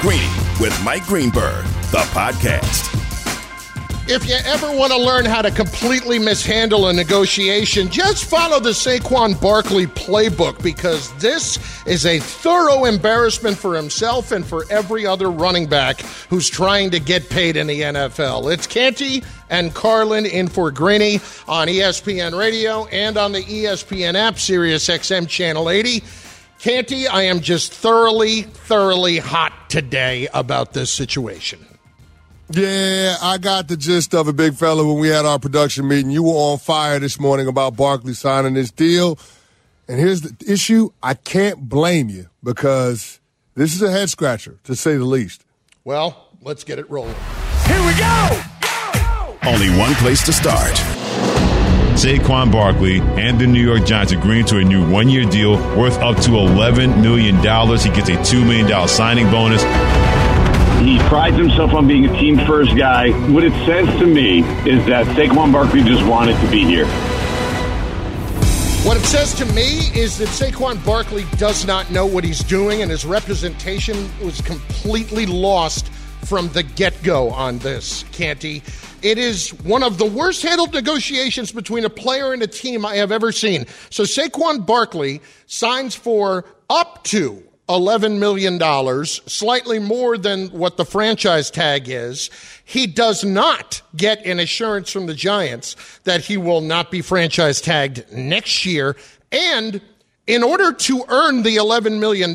Greeny with Mike Greenberg, the podcast. If you ever want to learn how to completely mishandle a negotiation, just follow the Saquon Barkley playbook because this is a thorough embarrassment for himself and for every other running back who's trying to get paid in the NFL. It's Canty and Carlin in for Greeny on ESPN Radio and on the ESPN app, Sirius XM Channel 80. Canty, I am just thoroughly, thoroughly hot today about this situation. Yeah, I got the gist of it, big fella, when we had our production meeting. You were on fire this morning about Barkley signing this deal. And here's the issue I can't blame you because this is a head scratcher, to say the least. Well, let's get it rolling. Here we go! Only one place to start. Saquon Barkley and the New York Giants agreeing to a new one year deal worth up to $11 million. He gets a $2 million signing bonus. He prides himself on being a team first guy. What it says to me is that Saquon Barkley just wanted to be here. What it says to me is that Saquon Barkley does not know what he's doing, and his representation was completely lost from the get go on this, Canty. It is one of the worst handled negotiations between a player and a team I have ever seen. So Saquon Barkley signs for up to $11 million, slightly more than what the franchise tag is. He does not get an assurance from the Giants that he will not be franchise tagged next year. And in order to earn the $11 million,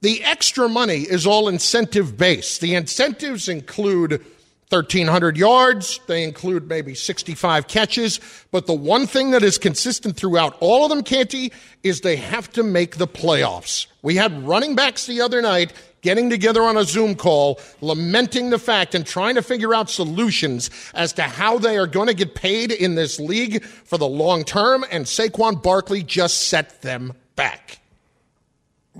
the extra money is all incentive based. The incentives include 1,300 yards. They include maybe 65 catches. But the one thing that is consistent throughout all of them, Canty, is they have to make the playoffs. We had running backs the other night getting together on a Zoom call, lamenting the fact and trying to figure out solutions as to how they are going to get paid in this league for the long term. And Saquon Barkley just set them.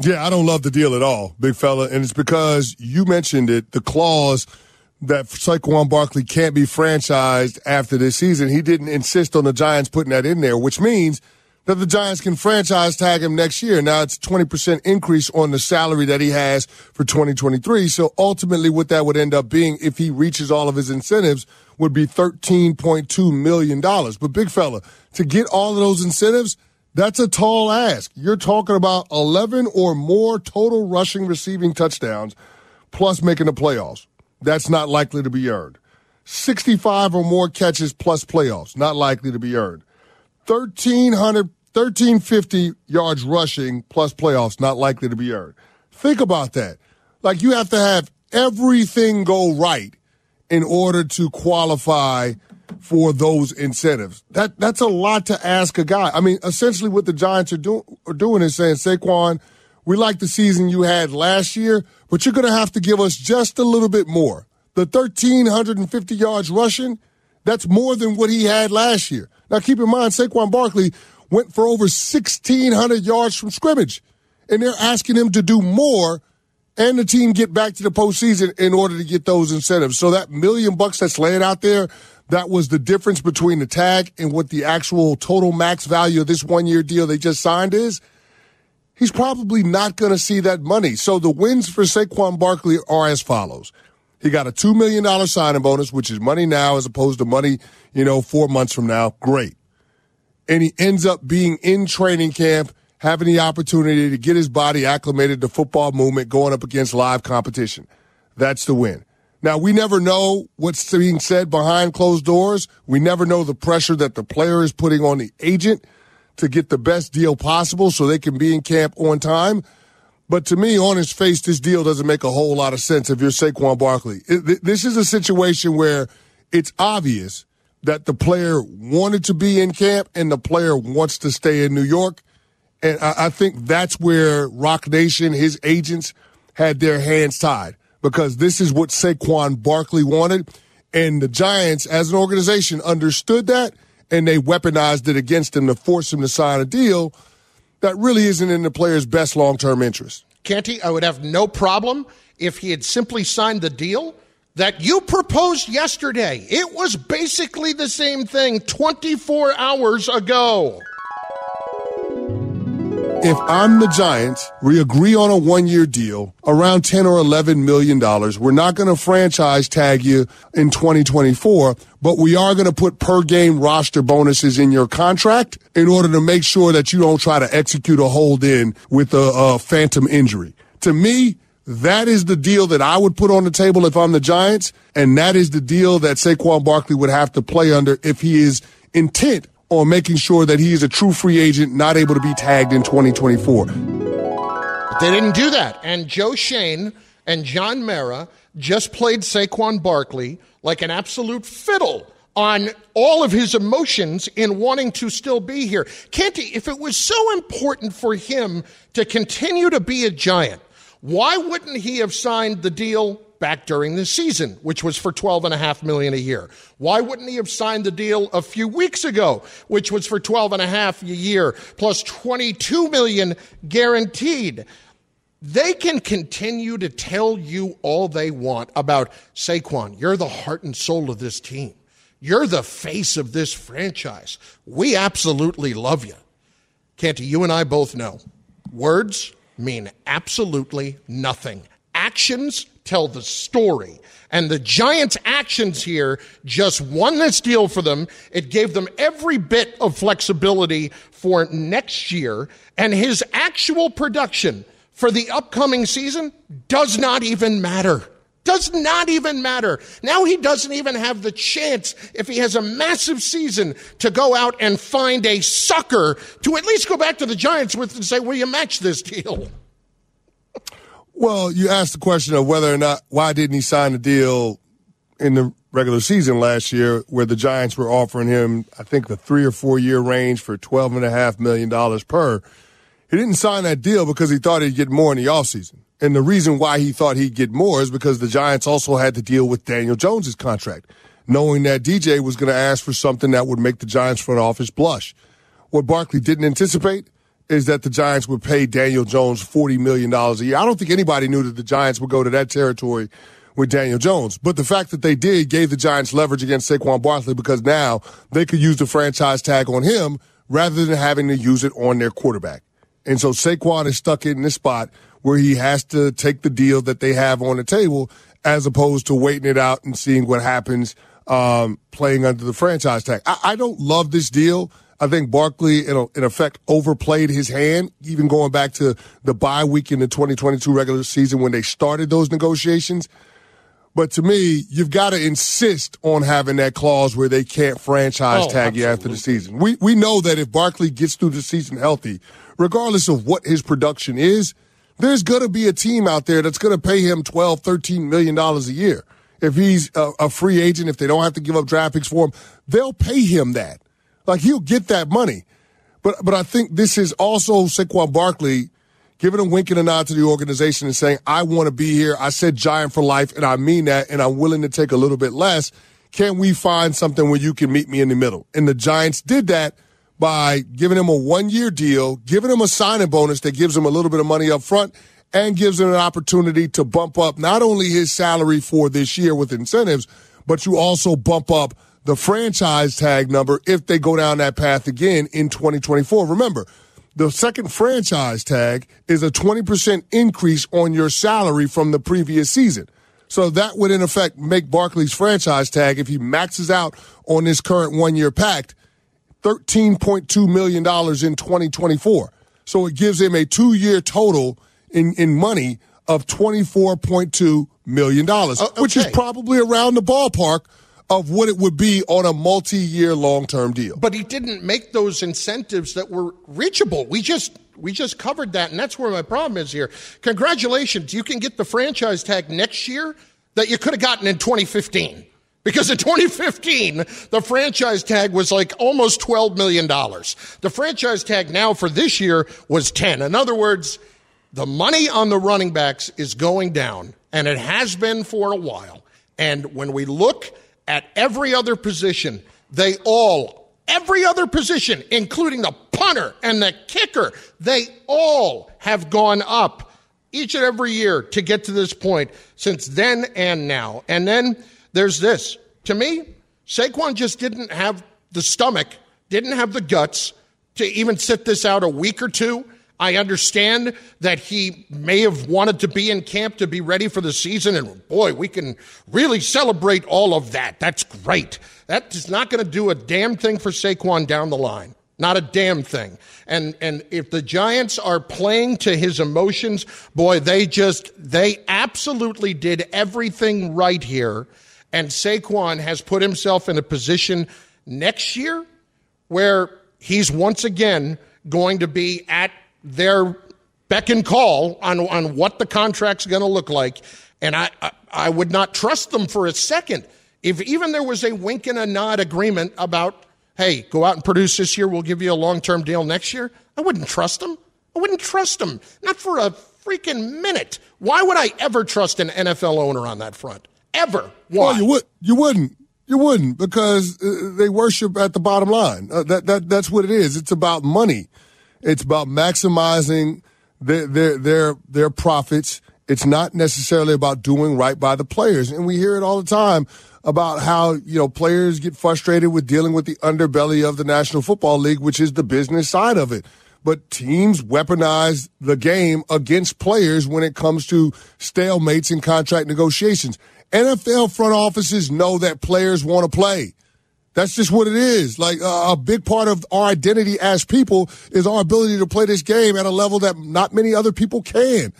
Yeah, I don't love the deal at all, big fella. And it's because you mentioned it, the clause – that Saquon Barkley can't be franchised after this season. He didn't insist on the Giants putting that in there, which means that the Giants can franchise tag him next year. Now it's 20% increase on the salary that he has for 2023. So ultimately what that would end up being if he reaches all of his incentives would be $13.2 million. But big fella, to get all of those incentives, that's a tall ask. You're talking about 11 or more total rushing receiving touchdowns plus making the playoffs. That's not likely to be earned. 65 or more catches plus playoffs, not likely to be earned. 1,300, 1,350 yards rushing plus playoffs, not likely to be earned. Think about that. Like you have to have everything go right in order to qualify for those incentives. That that's a lot to ask a guy. I mean, essentially what the Giants are, do, are doing is saying, Saquon, we like the season you had last year, but you're going to have to give us just a little bit more. The 1,350 yards rushing, that's more than what he had last year. Now, keep in mind, Saquon Barkley went for over 1,600 yards from scrimmage, and they're asking him to do more and the team get back to the postseason in order to get those incentives. So that million bucks that's laying out there, that was the difference between the tag and what the actual total max value of this one year deal they just signed is he's probably not going to see that money. So the wins for Saquon Barkley are as follows. He got a $2 million signing bonus, which is money now as opposed to money, you know, four months from now. Great. And he ends up being in training camp, having the opportunity to get his body acclimated to football movement, going up against live competition. That's the win. Now, we never know what's being said behind closed doors. We never know the pressure that the player is putting on the agent to get the best deal possible so they can be in camp on time. But to me, on his face, this deal doesn't make a whole lot of sense if you're Saquon Barkley. This is a situation where it's obvious that the player wanted to be in camp and the player wants to stay in New York. And I think that's where Roc Nation, his agents, had their hands tied because this is what Saquon Barkley wanted. And the Giants, as an organization, understood that and they weaponized it against him to force him to sign a deal that really isn't in the player's best long term interest. Canty, I would have no problem if he had simply signed the deal that you proposed yesterday. It was basically the same thing 24 hours ago if I'm the Giants, we agree on a one year deal around 10 or 11 million dollars. We're not going to franchise tag you in 2024, but we are going to put per game roster bonuses in your contract in order to make sure that you don't try to execute a hold in with a, a phantom injury. To me, that is the deal that I would put on the table if I'm the Giants, and that is the deal that Saquon Barkley would have to play under if he is intent on making sure that he is a true free agent, not able to be tagged in 2024. They didn't do that. And Joe Schoen and John Mara just played Saquon Barkley like an absolute fiddle on all of his emotions in wanting to still be here. Canty, if it was so important for him to continue to be a giant, why wouldn't he have signed the deal back during the season, which was for twelve and a half million a year. Why wouldn't he have signed the deal a few weeks ago, which was for twelve and a half a year plus 22 million guaranteed? They can continue to tell you all they want about Saquon. You're the heart and soul of this team. You're the face of this franchise. We absolutely love you. Canty, you and I both know words mean absolutely nothing. Actions tell the story. And the Giants' actions here just won this deal for them. It gave them every bit of flexibility for next year. And his actual production for the upcoming season does not even matter. Does not even matter. Now he doesn't even have the chance, if he has a massive season, to go out and find a sucker to at least go back to the Giants with and say, Will you match this deal? Well, you asked the question of whether or not why didn't he sign a deal in the regular season last year where the Giants were offering him, I think, the three or four year range for twelve and a half million dollars per. He didn't sign that deal because he thought he'd get more in the offseason. And the reason why he thought he'd get more is because the Giants also had to deal with Daniel Jones's contract, knowing that DJ was going to ask for something that would make the Giants front office blush. What Barkley didn't anticipate is that the Giants would pay Daniel Jones $40 million a year. I don't think anybody knew that the Giants would go to that territory with Daniel Jones. But the fact that they did gave the Giants leverage against Saquon Barkley because now they could use the franchise tag on him rather than having to use it on their quarterback. And so Saquon is stuck in this spot where he has to take the deal that they have on the table as opposed to waiting it out and seeing what happens um, playing under the franchise tag. I, I don't love this deal. I think Barkley, in, in effect, overplayed his hand, even going back to the bye week in the 2022 regular season when they started those negotiations. But to me, you've got to insist on having that clause where they can't franchise oh, tag absolutely. you after the season. We we know that if Barkley gets through the season healthy, regardless of what his production is, there's going to be a team out there that's going to pay him 12, 13 million dollars a year. If he's a, a free agent, if they don't have to give up draft picks for him, they'll pay him that. Like he'll get that money. But but I think this is also Saquon Barkley giving a wink and a nod to the organization and saying, I want to be here. I said giant for life, and I mean that, and I'm willing to take a little bit less. Can we find something where you can meet me in the middle? And the Giants did that by giving him a one year deal, giving him a signing bonus that gives him a little bit of money up front and gives him an opportunity to bump up not only his salary for this year with incentives, but you also bump up the franchise tag number if they go down that path again in 2024. Remember, the second franchise tag is a 20% increase on your salary from the previous season. So that would in effect make Barkley's franchise tag, if he maxes out on this current one year pact, $13.2 million in 2024. So it gives him a two year total in, in money of $24.2 million, uh, okay. which is probably around the ballpark of what it would be on a multi-year long-term deal. But he didn't make those incentives that were reachable. We just we just covered that, and that's where my problem is here. Congratulations, you can get the franchise tag next year that you could have gotten in 2015 Because in 2015, the franchise tag was like almost $12 million. The franchise tag now for this year was 10. In other words, the money on the running backs is going down, and it has been for a while. And when we look at every other position, they all, every other position, including the punter and the kicker, they all have gone up each and every year to get to this point since then and now. And then there's this. To me, Saquon just didn't have the stomach, didn't have the guts to even sit this out a week or two. I understand that he may have wanted to be in camp to be ready for the season, and boy, we can really celebrate all of that. That's great. That is not going to do a damn thing for Saquon down the line. Not a damn thing. And and if the Giants are playing to his emotions, boy, they just they absolutely did everything right here and Saquon has put himself in a position next year where he's once again going to be at their beck and call on, on what the contract's going to look like. And I, I, I would not trust them for a second. If even there was a wink and a nod agreement about, hey, go out and produce this year, we'll give you a long term deal next year, I wouldn't trust them. I wouldn't trust them. Not for a freaking minute. Why would I ever trust an NFL owner on that front? ever. Why? Well, you would you wouldn't. You wouldn't because uh, they worship at the bottom line. Uh, that that that's what it is. It's about money. It's about maximizing their their their their profits. It's not necessarily about doing right by the players. And we hear it all the time about how, you know, players get frustrated with dealing with the underbelly of the National Football League, which is the business side of it. But teams weaponize the game against players when it comes to stalemates and contract negotiations. NFL front offices know that players want to play. That's just what it is. Like uh, a big part of our identity as people is our ability to play this game at a level that not many other people can.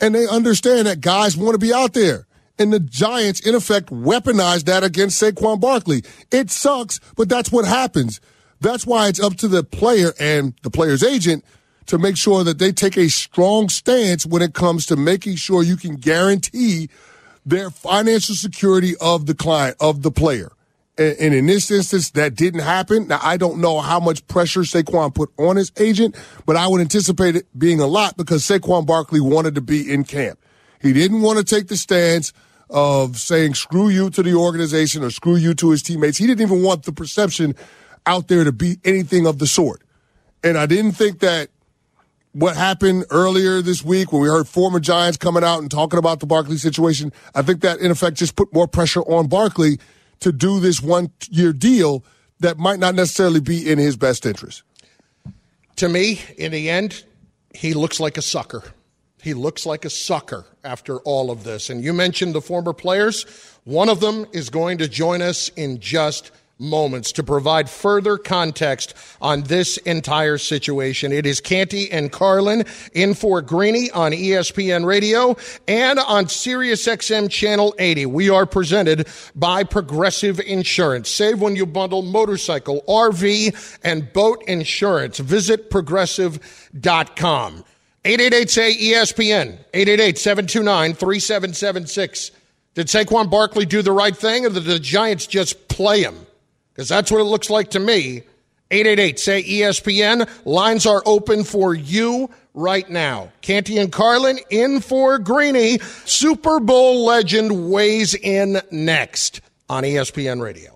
And they understand that guys want to be out there. And the Giants, in effect, weaponized that against Saquon Barkley. It sucks, but that's what happens. That's why it's up to the player and the player's agent to make sure that they take a strong stance when it comes to making sure you can guarantee their financial security of the client, of the player. And, in this instance, that didn't happen. Now, I don't know how much pressure Saquon put on his agent, but I would anticipate it being a lot because Saquon Barkley wanted to be in camp. He didn't want to take the stance of saying screw you to the organization or screw you to his teammates. He didn't even want the perception out there to be anything of the sort. And I didn't think that what happened earlier this week when we heard former Giants coming out and talking about the Barkley situation, I think that in effect just put more pressure on Barkley to do this one year deal that might not necessarily be in his best interest. To me, in the end, he looks like a sucker. He looks like a sucker after all of this. And you mentioned the former players. One of them is going to join us in just moments to provide further context on this entire situation. It is Canty and Carlin in for Greeny on ESPN Radio and on Sirius XM Channel 80. We are presented by Progressive Insurance. Save when you bundle motorcycle, RV, and boat insurance. Visit progressive.com. 888 say ESPN, 888 729 3776. Did Saquon Barkley do the right thing or did the Giants just play him? Because that's what it looks like to me. 888 say ESPN. Lines are open for you right now. Canty and Carlin in for Greeny. Super Bowl legend weighs in next on ESPN Radio.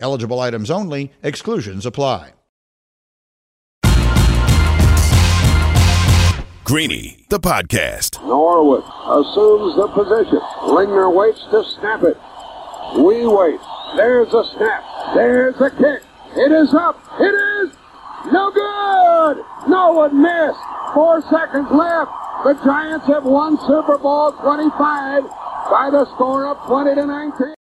Eligible items only, exclusions apply. Greeny, the podcast. Norwood assumes the position. Lingner waits to snap it. We wait. There's a snap. There's a kick. It is up. It is no good. Norwood missed. Four seconds left. The Giants have won Super Bowl 25 by the score of 20 to 19.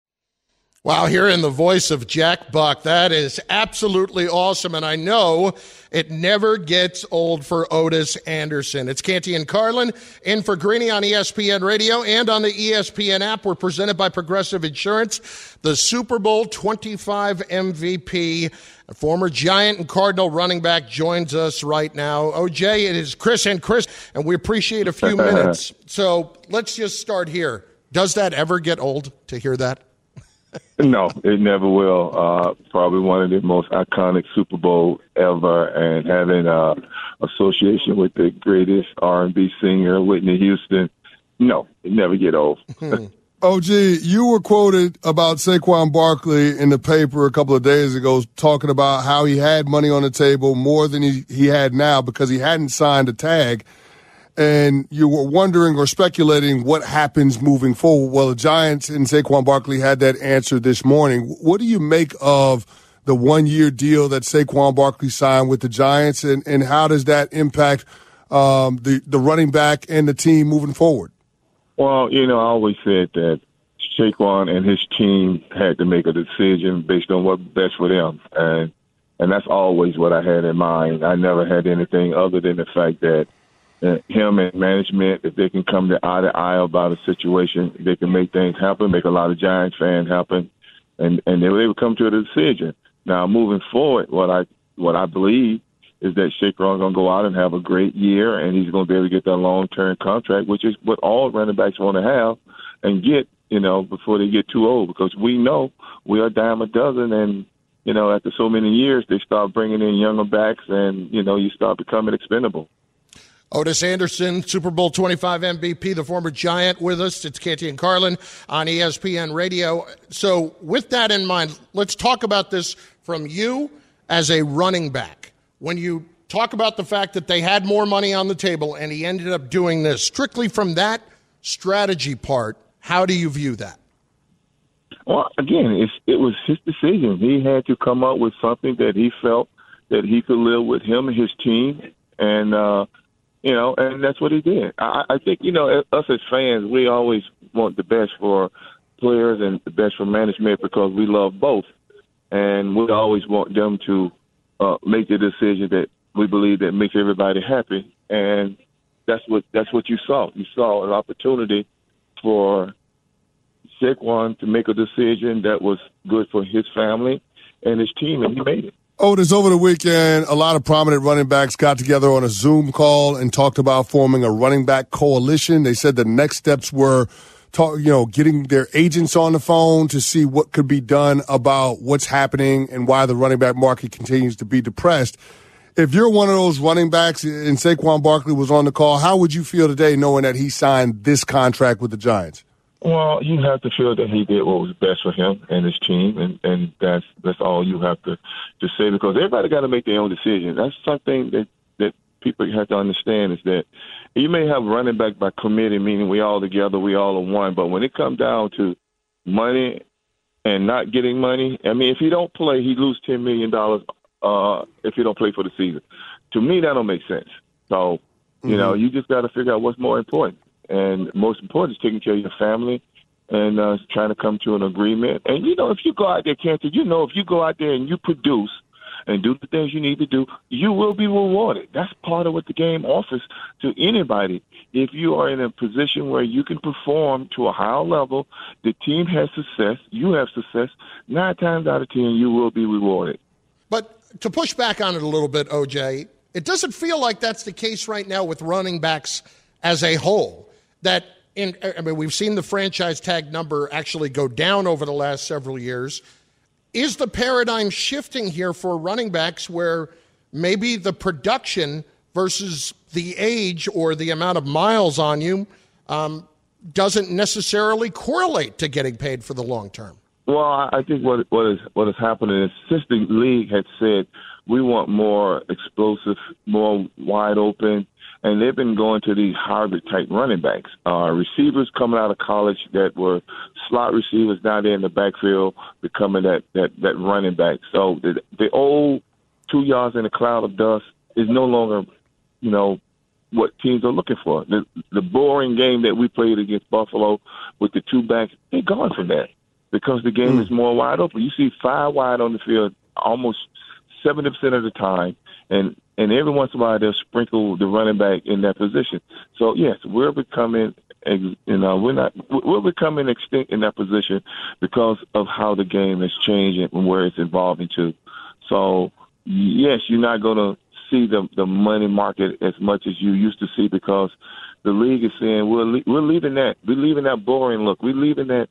Wow, hearing the voice of Jack Buck, that is absolutely awesome. And I know it never gets old for Ottis Anderson. It's Canty and Carlin in for Greeny on ESPN Radio and on the ESPN app. We're presented by Progressive Insurance. The Super Bowl 25 MVP, former Giant and Cardinal running back, joins us right now. OJ, it is Chris and Chris, and we appreciate a few minutes. So let's just start here. Does that ever get old to hear that? No, it never will. Uh, probably one of the most iconic Super Bowl ever, and having uh, association with the greatest R&B singer Whitney Houston. No, it never get old. OG, you were quoted about Saquon Barkley in the paper a couple of days ago, talking about how he had money on the table more than he, he had now because he hadn't signed a tag and you were wondering or speculating what happens moving forward. Well, the Giants and Saquon Barkley had that answer this morning. What do you make of the one year deal that Saquon Barkley signed with the Giants, and, and how does that impact um, the, the running back and the team moving forward? Well, you know, I always said that Saquon and his team had to make a decision based on what's best for them. And and that's always what I had in mind. I never had anything other than the fact that him and management, if they can come to eye to eye about a situation, they can make things happen, make a lot of Giants fans happen, and and they would come to a decision. Now, moving forward, what I what I believe is that Saquon's going to go out and have a great year, and he's going to be able to get that long term contract, which is what all running backs want to have and get, you know, before they get too old. Because we know we are a dime a dozen, and you know, after so many years, they start bringing in younger backs, and you know, you start becoming expendable. Ottis Anderson, Super Bowl 25 MVP, the former Giant, with us. It's Canty and Carlin on ESPN Radio. So, with that in mind, let's talk about this from you as a running back. When you talk about the fact that they had more money on the table and he ended up doing this, strictly from that strategy part, how do you view that? Well, again, it was his decision. He had to come up with something that he felt that he could live with him and his team. And, uh, you know, and that's what he did. I, I think, you know, us as fans, we always want the best for players and the best for management because we love both, and we always want them to uh, make the decision that we believe that makes everybody happy, and that's what that's what you saw. You saw an opportunity for Saquon to make a decision that was good for his family and his team, and he made it. Oh, Ottis, over the weekend, a lot of prominent running backs got together on a Zoom call and talked about forming a running back coalition. They said the next steps were, talk, you know, getting their agents on the phone to see what could be done about what's happening and why the running back market continues to be depressed. If you're one of those running backs and Saquon Barkley was on the call, how would you feel today knowing that he signed this contract with the Giants? Well, you have to feel that he did what was best for him and his team, and and that's that's all you have to to say because everybody got to make their own decision. That's something that that people have to understand is that you may have running back by committee, meaning we all together, we all are one. But when it comes down to money and not getting money, I mean, if he don't play, he lose ten million dollars uh, if he don't play for the season. To me, that don't make sense. So, you mm-hmm. know, you just got to figure out what's more important, and most important is taking care of your family and uh, trying to come to an agreement. And you know, if you go out there, Cantor, you know, if you go out there and you produce and do the things you need to do, you will be rewarded. That's part of what the game offers to anybody. If you are in a position where you can perform to a higher level, the team has success, you have success, nine times out of ten, you will be rewarded. But to push back on it a little bit, OJ, it doesn't feel like that's the case right now with running backs as a whole. That in, I mean, we've seen the franchise tag number actually go down over the last several years. Is the paradigm shifting here for running backs where maybe the production versus the age or the amount of miles on you um, doesn't necessarily correlate to getting paid for the long term? Well, I think what what is what is happening is since the league had said we want more explosive, more wide open, and they've been going to these hybrid type running backs, uh, receivers coming out of college that were slot receivers now they're in the backfield becoming that that that running back. So the the old two yards in a cloud of dust is no longer, you know, what teams are looking for. The the boring game that we played against Buffalo with the two backs, they're gone from that because the game mm. is more wide open. You see five wide on the field almost seventy percent of the time, and and every once in a while they'll sprinkle the running back in that position. So yes, we're becoming you know we're not we're becoming extinct in that position because of how the game is changing and where it's evolving to. So yes, you're not going to see the the money market as much as you used to see because the league is saying we're we're leaving that we're leaving that boring look. We're leaving that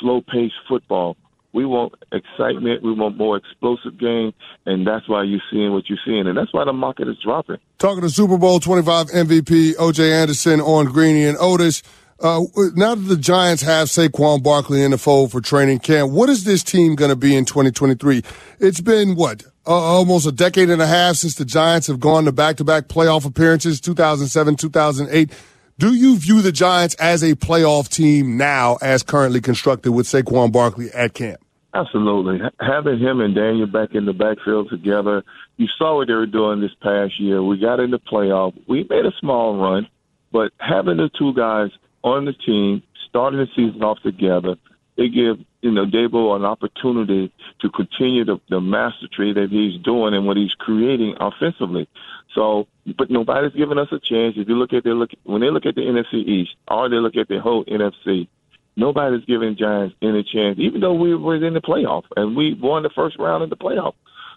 slow paced football. We want excitement. We want more explosive game, and that's why you're seeing what you're seeing, and that's why the market is dropping. Talking to Super Bowl 25 MVP O.J. Anderson on Greeny and Ottis. Uh, now that the Giants have Saquon Barkley in the fold for training camp, what is this team going to be in 2023? It's been what uh, almost a decade and a half since the Giants have gone to back-to-back playoff appearances, 2007, 2008. Do you view the Giants as a playoff team now, as currently constructed with Saquon Barkley at camp? Absolutely. Having him and Daniel back in the backfield together, you saw what they were doing this past year. We got in the playoff. We made a small run, but having the two guys on the team, starting the season off together, they give you know Daboll an opportunity to continue the, the mastery that he's doing and what he's creating offensively. So, but nobody's giving us a chance. If you look at their look when they look at the NFC East, or they look at the whole NFC, nobody's giving Giants any chance. Even though we were in the playoff and we won the first round in the playoff,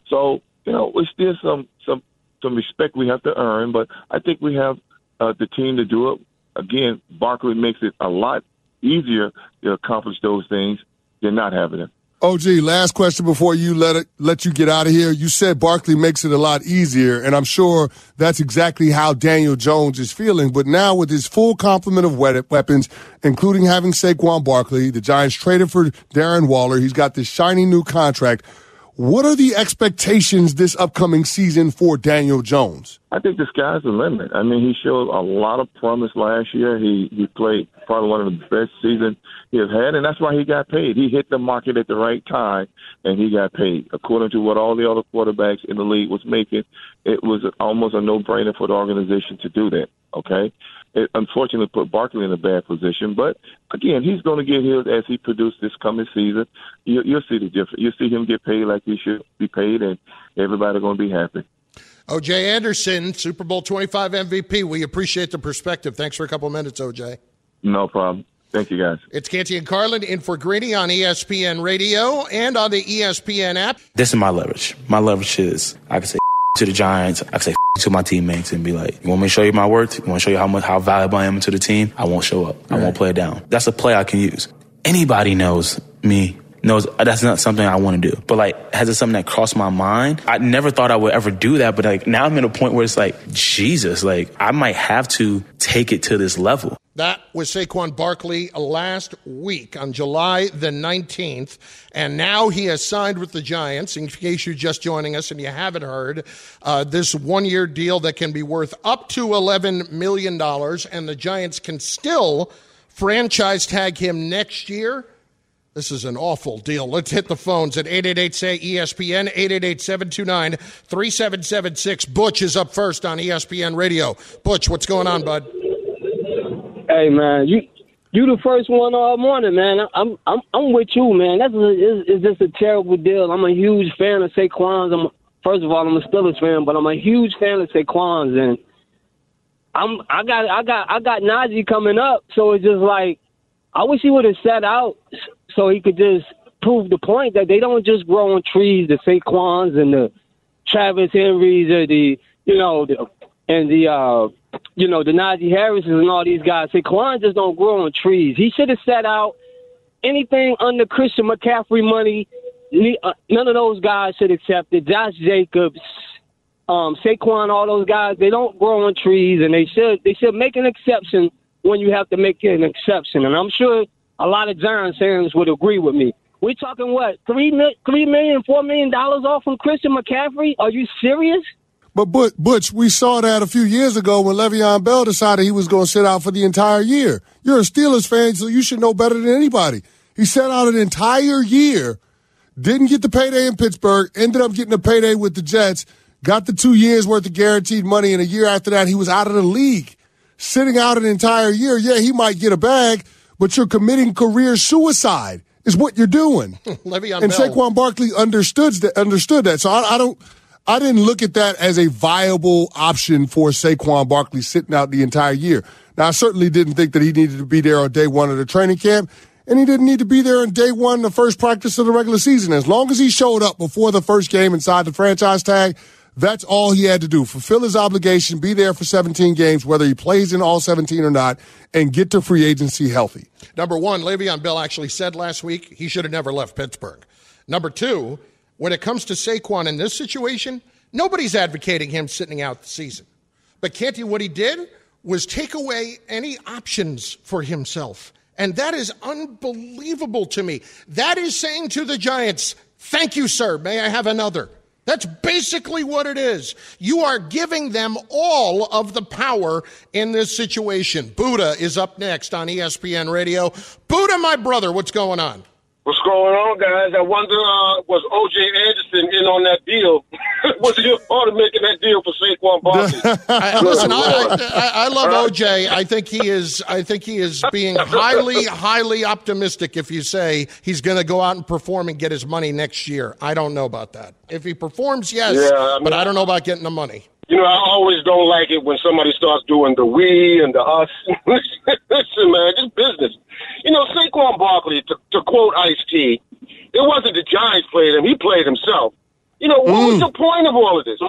so you know, it's still some some some respect we have to earn. But I think we have uh, the team to do it. Again, Barkley makes it a lot easier to accomplish those things than not having it. OG, last question before you let it let you get out of here. You said Barkley makes it a lot easier, and I'm sure that's exactly how Daniel Jones is feeling. But now with his full complement of weapons, including having Saquon Barkley, the Giants traded for Darren Waller. He's got this shiny new contract. What are the expectations this upcoming season for Daniel Jones? I think the sky's the limit. I mean, he showed a lot of promise last year. He he played probably one of the best seasons he has had, and that's why he got paid. He hit the market at the right time, and he got paid. According to what all the other quarterbacks in the league was making, it was almost a no-brainer for the organization to do that. Okay, it unfortunately put Barkley in a bad position. But again, he's going to get his as he produced this coming season. You, you'll see the difference. You'll see him get paid like he should be paid, and everybody's going to be happy. OJ Anderson, Super Bowl 25 MVP. We appreciate the perspective. Thanks for a couple minutes, OJ. No problem. Thank you, guys. It's Canty and Carlin in for Greeny on ESPN Radio and on the ESPN app. This is my leverage. My leverage is I can say to the Giants. I can say to my teammates and be like, you want me to show you my worth? You want to show you how much, how valuable I am to the team? I won't show up. I won't play it down. That's a play I can use. Anybody knows me knows that's not something I want to do. But like, has it something that crossed my mind? I never thought I would ever do that. But like, now I'm in a point where it's like, Jesus, like I might have to take it to this level. That was Saquon Barkley last week on July the 19th. And now he has signed with the Giants. In case you're just joining us and you haven't heard, uh, this one year deal that can be worth up to $11 million. And the Giants can still franchise tag him next year. This is an awful deal. Let's hit the phones at 888 say ESPN, 888 729 3776. Butch is up first on ESPN Radio. Butch, what's going on, bud? Hey man, you you the first one all morning, man. I'm I'm I'm with you, man. That's a, it's, just a terrible deal. I'm a huge fan of Saquon's. I'm first of all, I'm a Steelers fan, but I'm a huge fan of Saquon's, and I'm I got I got I got Najee coming up, so it's just like I wish he would have set out so he could just prove the point that they don't just grow on trees. The Saquons and the Travis Henrys or the you know the, and the uh you know, the Najee Harrises and all these guys. Saquon just don't grow on trees. He should have set out anything under Christian McCaffrey money. Uh, none of those guys should accept it. Josh Jacobs, um, Saquon, all those guys, they don't grow on trees, and they should they should make an exception when you have to make an exception. And I'm sure a lot of Giants fans would agree with me. We're talking what three three million, four million dollars off from Christian McCaffrey? Are you serious? But Butch, we saw that a few years ago when Le'Veon Bell decided he was going to sit out for the entire year. You're a Steelers fan, so you should know better than anybody. He sat out an entire year, didn't get the payday in Pittsburgh, ended up getting a payday with the Jets, got the two years worth of guaranteed money, and a year after that, he was out of the league. Sitting out an entire year, yeah, he might get a bag, but you're committing career suicide is what you're doing. Le'Veon and Bell. Saquon Barkley understood that. Understood that. So I, I don't. I didn't look at that as a viable option for Saquon Barkley sitting out the entire year. Now, I certainly didn't think that he needed to be there on day one of the training camp, and he didn't need to be there on day one, the first practice of the regular season. As long as he showed up before the first game inside the franchise tag, that's all he had to do. Fulfill his obligation, be there for 17 games, whether he plays in all 17 or not, and get to free agency healthy. Number one, Le'Veon Bell actually said last week he should have never left Pittsburgh. Number two, when it comes to Saquon in this situation, nobody's advocating him sitting out the season. But Canty, what he did was take away any options for himself. And that is unbelievable to me. That is saying to the Giants, thank you, sir. May I have another? That's basically what it is. You are giving them all of the power in this situation. Buddha is up next on ESPN Radio. Buddha, my brother, what's going on? What's going on, guys? I wonder, uh, was O.J. Anderson in on that deal? was he part of making that deal for Saquon Barkley? I, listen, I, I, I love O.J. I think he is. I think he is being highly, highly optimistic. If you say he's going to go out and perform and get his money next year, I don't know about that. If he performs, yes, Yeah, I mean- but I don't know about getting the money. You know, I always don't like it when somebody starts doing the we and the us. Listen, man, it's business. You know, Saquon Barkley, to, to quote Ice T, it wasn't the Giants played him; he played himself. You know, what was mm. the point of all of this?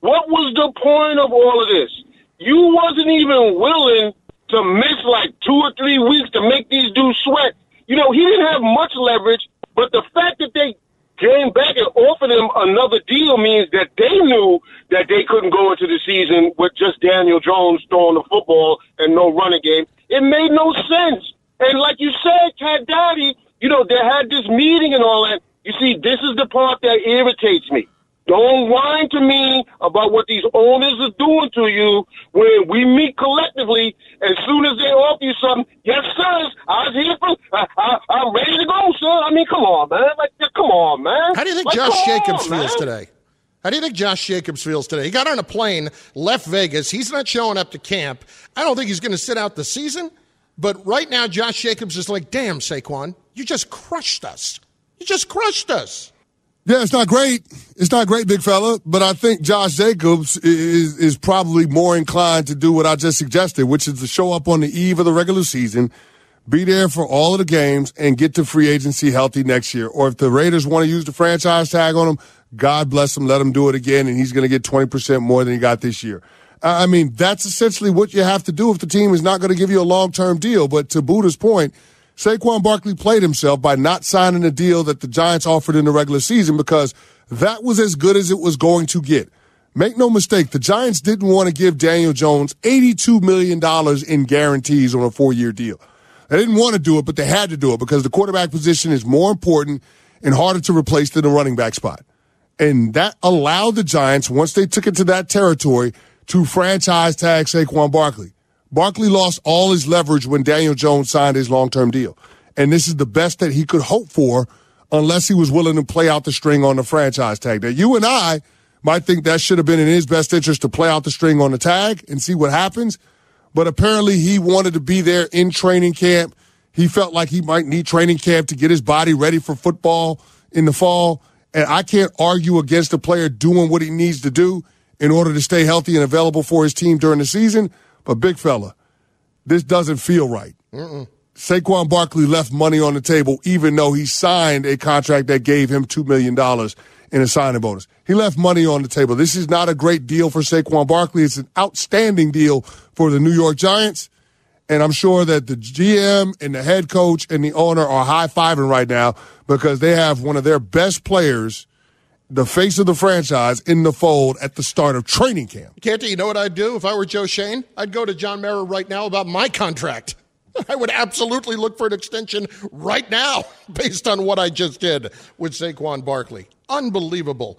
What was the point of all of this? You wasn't even willing to miss like two or three weeks to make these dudes sweat. You know, he didn't have much leverage, but the fact that they came back and offered him another deal means that they knew that they couldn't go into the season with just Daniel Jones throwing the football and no running game. It made no sense. And like you said, Cat Daddy, you know, they had this meeting and all that. You see, this is the part that irritates me. Don't whine to me about what these owners are doing to you when we meet collectively. As soon as they offer you something, yes, sir, I was here for, I, I, I'm ready to go, sir. I mean, come on, man. Like, come on, man. How do you think Like, Josh Jacobs on, feels man. today? How do you think Josh Jacobs feels today? He got on a plane, left Vegas. He's not showing up to camp. I don't think he's going to sit out the season. But right now, Josh Jacobs is like, damn, Saquon, you just crushed us. You just crushed us. Yeah, it's not great. It's not great, big fella. But I think Josh Jacobs is is probably more inclined to do what I just suggested, which is to show up on the eve of the regular season, be there for all of the games, and get to free agency healthy next year. Or if the Raiders want to use the franchise tag on him, God bless him, let him do it again, and he's going to get twenty percent more than he got this year. I I mean, that's essentially what you have to do if the team is not going to give you a long term deal. But to Buddha's point, Saquon Barkley played himself by not signing a deal that the Giants offered in the regular season because that was as good as it was going to get. Make no mistake, the Giants didn't want to give Daniel Jones $82 million in guarantees on a four year deal. They didn't want to do it, but they had to do it because the quarterback position is more important and harder to replace than the running back spot. And that allowed the Giants, once they took it to that territory, to franchise tag Saquon Barkley. Barkley lost all his leverage when Daniel Jones signed his long term deal. And this is the best that he could hope for unless he was willing to play out the string on the franchise tag. Now, you and I might think that should have been in his best interest to play out the string on the tag and see what happens. But apparently he wanted to be there in training camp. He felt like he might need training camp to get his body ready for football in the fall. And I can't argue against a player doing what he needs to do in order to stay healthy and available for his team during the season. But big fella, this doesn't feel right. Mm-mm. Saquon Barkley left money on the table, even though he signed a contract that gave him $2 million in a signing bonus. He left money on the table. This is not a great deal for Saquon Barkley. It's an outstanding deal for the New York Giants. And I'm sure that the GM and the head coach and the owner are high fiving right now because they have one of their best players, the face of the franchise, in the fold at the start of training camp. Canty, you know what I'd do if I were Joe Schoen? I'd go to John Mara right now about my contract. I would absolutely look for an extension right now based on what I just did with Saquon Barkley. Unbelievable.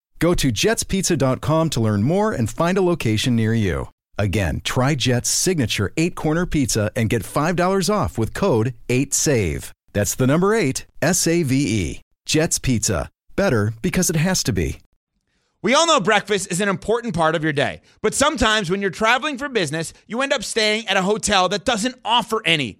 Go to jetspizza.com to learn more and find a location near you. Again, try Jet's signature eight corner pizza and get $5 off with code 8SAVE. That's the number eight, S A V E. Jet's Pizza. Better because it has to be. We all know breakfast is an important part of your day, but sometimes when you're traveling for business, you end up staying at a hotel that doesn't offer any.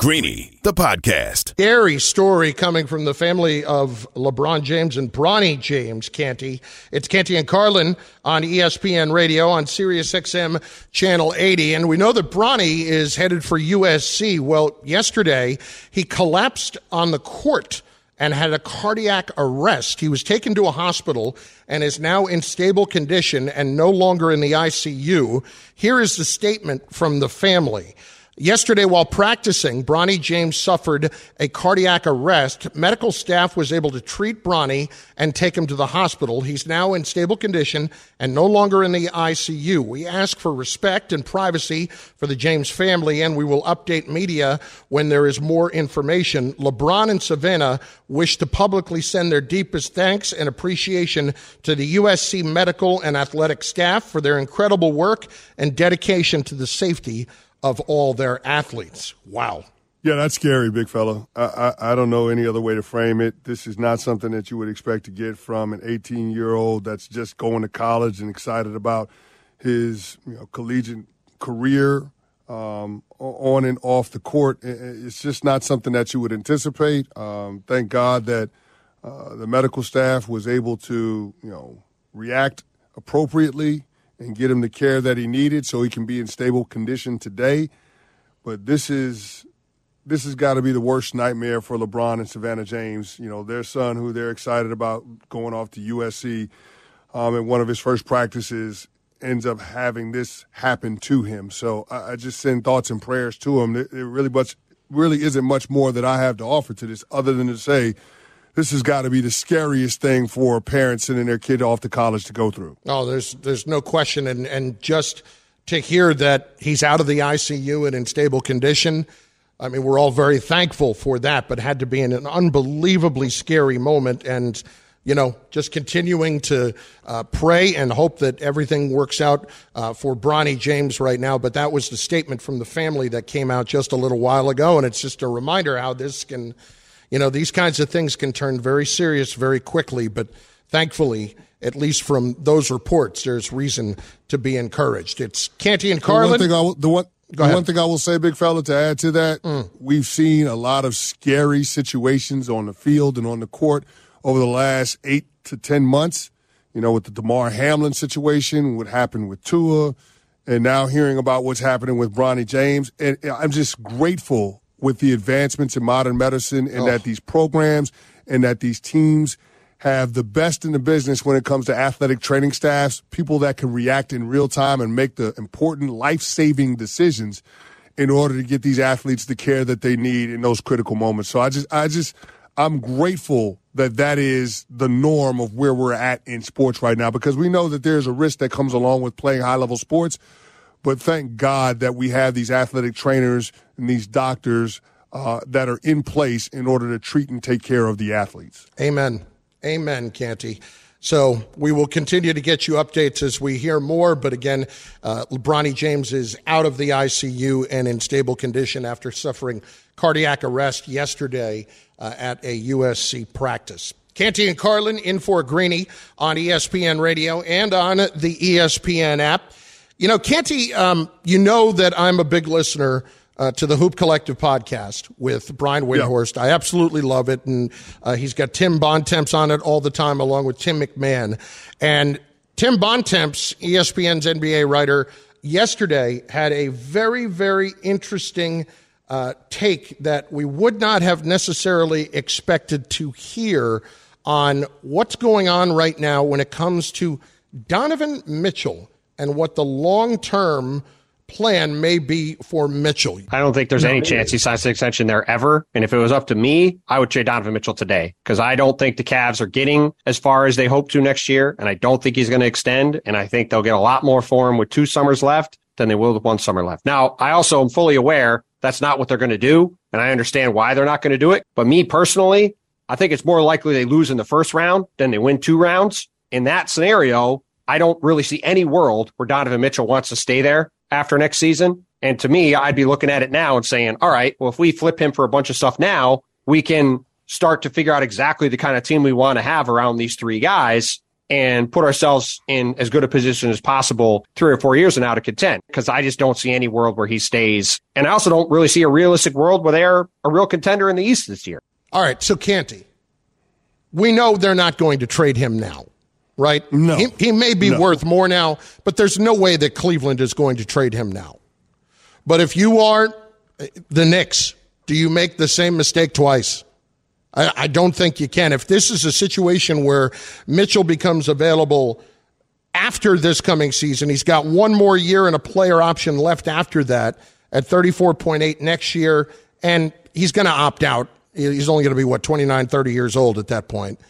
Greeny, the podcast. Scary story coming from the family of LeBron James and Bronny James, Canty. It's Canty and Carlin on ESPN Radio on Sirius XM Channel 80. And we know that Bronny is headed for USC. Well, yesterday he collapsed on the court and had a cardiac arrest. He was taken to a hospital and is now in stable condition and no longer in the ICU. Here is the statement from the family. Yesterday, while practicing, Bronny James suffered a cardiac arrest. Medical staff was able to treat Bronny and take him to the hospital. He's now in stable condition and no longer in the ICU. We ask for respect and privacy for the James family, and we will update media when there is more information. LeBron and Savannah wish to publicly send their deepest thanks and appreciation to the USC medical and athletic staff for their incredible work and dedication to the safety of all their athletes. Wow. Yeah, that's scary, big fella. I, I, I, don't know any other way to frame it. This is not something that you would expect to get from an 18 year old that's just going to college and excited about his you know, collegiate career um, on and off the court. It's just not something that you would anticipate. Um, thank God that uh, the medical staff was able to, you know, react appropriately and get him the care that he needed so he can be in stable condition today. But this is this has got to be the worst nightmare for LeBron and Savannah James. You know, their son, who they're excited about going off to USC, um, and one of his first practices ends up having this happen to him. So I, I just send thoughts and prayers to him. It, it really much really isn't much more that I have to offer to this other than to say this has got to be the scariest thing for a parent sending their kid off to college to go through. Oh, there's there's no question, and and just to hear that he's out of the ICU and in stable condition. I mean, we're all very thankful for that, but had to be an unbelievably scary moment. And, you know, just continuing to uh, pray and hope that everything works out uh, for Bronny James right now. But that was the statement from the family that came out just a little while ago. And it's just a reminder how this can, you know, these kinds of things can turn very serious very quickly. But thankfully, at least from those reports, there's reason to be encouraged. It's Canty and Carlin. The one thing I, will- the one, the one thing I will say, big fella, to add to that, Mm. we've seen a lot of scary situations on the field and on the court over the last eight to ten months. You know, with the Damar Hamlin situation, what happened with Tua, and now hearing about what's happening with Bronny James. And I'm just grateful with the advancements in modern medicine and Oh. that these programs and that these teams have the best in the business when it comes to athletic training staffs, people that can react in real time and make the important life saving decisions in order to get these athletes the care that they need in those critical moments. So I just, I just, I'm grateful that that is the norm of where we're at in sports right now because we know that there's a risk that comes along with playing high level sports. But thank God that we have these athletic trainers and these doctors uh, that are in place in order to treat and take care of the athletes. Amen. Amen, Canty. So we will continue to get you updates as we hear more. But again, uh, James is out of the ICU and in stable condition after suffering cardiac arrest yesterday uh, at a USC practice. Canty and Carlin in for Greeny on ESPN Radio and on the ESPN app. You know, Canty, um, you know that I'm a big listener uh, to the Hoop Collective podcast with Brian Windhorst. I absolutely love it. And uh, he's got Tim Bontemps on it all the time, along with Tim McMahon. And Tim Bontemps, ESPN's NBA writer, yesterday had a very, very interesting uh, take that we would not have necessarily expected to hear on what's going on right now when it comes to Donovan Mitchell and what the long term plan may be for Mitchell. I don't think there's any chance he signs an extension there ever. And if it was up to me, I would trade Donovan Mitchell today because I don't think the Cavs are getting as far as they hope to next year. And I don't think he's going to extend. And I think they'll get a lot more for him with two summers left than they will with one summer left. Now, I also am fully aware that's not what they're going to do. And I understand why they're not going to do it. But me personally, I think it's more likely they lose in the first round than they win two rounds. In that scenario, I don't really see any world where Donovan Mitchell wants to stay there after next season. And to me, I'd be looking at it now and saying, all right, well, if we flip him for a bunch of stuff now, we can start to figure out exactly the kind of team we want to have around these three guys and put ourselves in as good a position as possible three or four years and out to contend. Because I just don't see any world where he stays. And I also don't really see a realistic world where they're a real contender in the East this year. All right, so Canty, we know they're not going to trade him now, right? No. He, he may be No. worth more now, but there's no way that Cleveland is going to trade him now. But if you are the Knicks, do you make the same mistake twice? I, I don't think you can. If this is a situation where Mitchell becomes available after this coming season, he's got one more year and a player option left after that at 34.8 next year, and he's going to opt out. He's only going to be, what, 29, 30 years old at that point.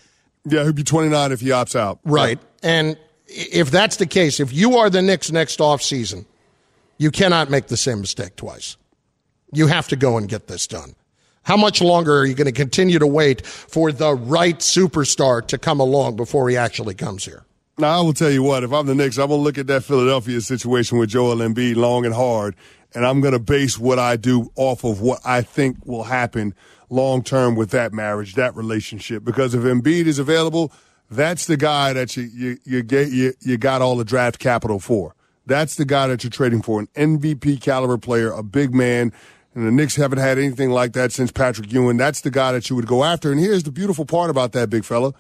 Yeah, he'll be 29 if he opts out. Right. And if that's the case, if you are the Knicks next offseason, you cannot make the same mistake twice. You have to go and get this done. How much longer are you going to continue to wait for the right superstar to come along before he actually comes here? Now, I will tell you what, if I'm the Knicks, I'm going to look at that Philadelphia situation with Joel Embiid long and hard, and I'm going to base what I do off of what I think will happen long term with that marriage, that relationship. Because if Embiid is available, that's the guy that you, you, you, get, you, you got all the draft capital for. That's the guy that you're trading for, an MVP caliber player, a big man. And the Knicks haven't had anything like that since Patrick Ewing. That's the guy that you would go after. And here's the beautiful part about that, big fella.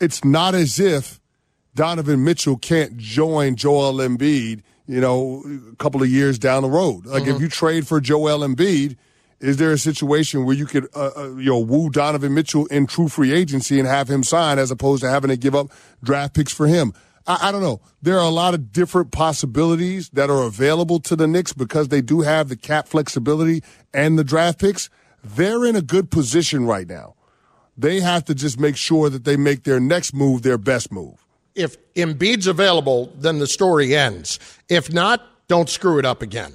It's not as if Donovan Mitchell can't join Joel Embiid, you know, a couple of years down the road. Like if mm-hmm. you trade for Joel Embiid, is there a situation where you could, uh, uh, you know, woo Donovan Mitchell in true free agency and have him sign as opposed to having to give up draft picks for him? I, I, don't know. There are a lot of different possibilities that are available to the Knicks because they do have the cap flexibility and the draft picks. They're in a good position right now. They have to just make sure that they make their next move their best move. If Embiid's available, then the story ends. If not, don't screw it up again.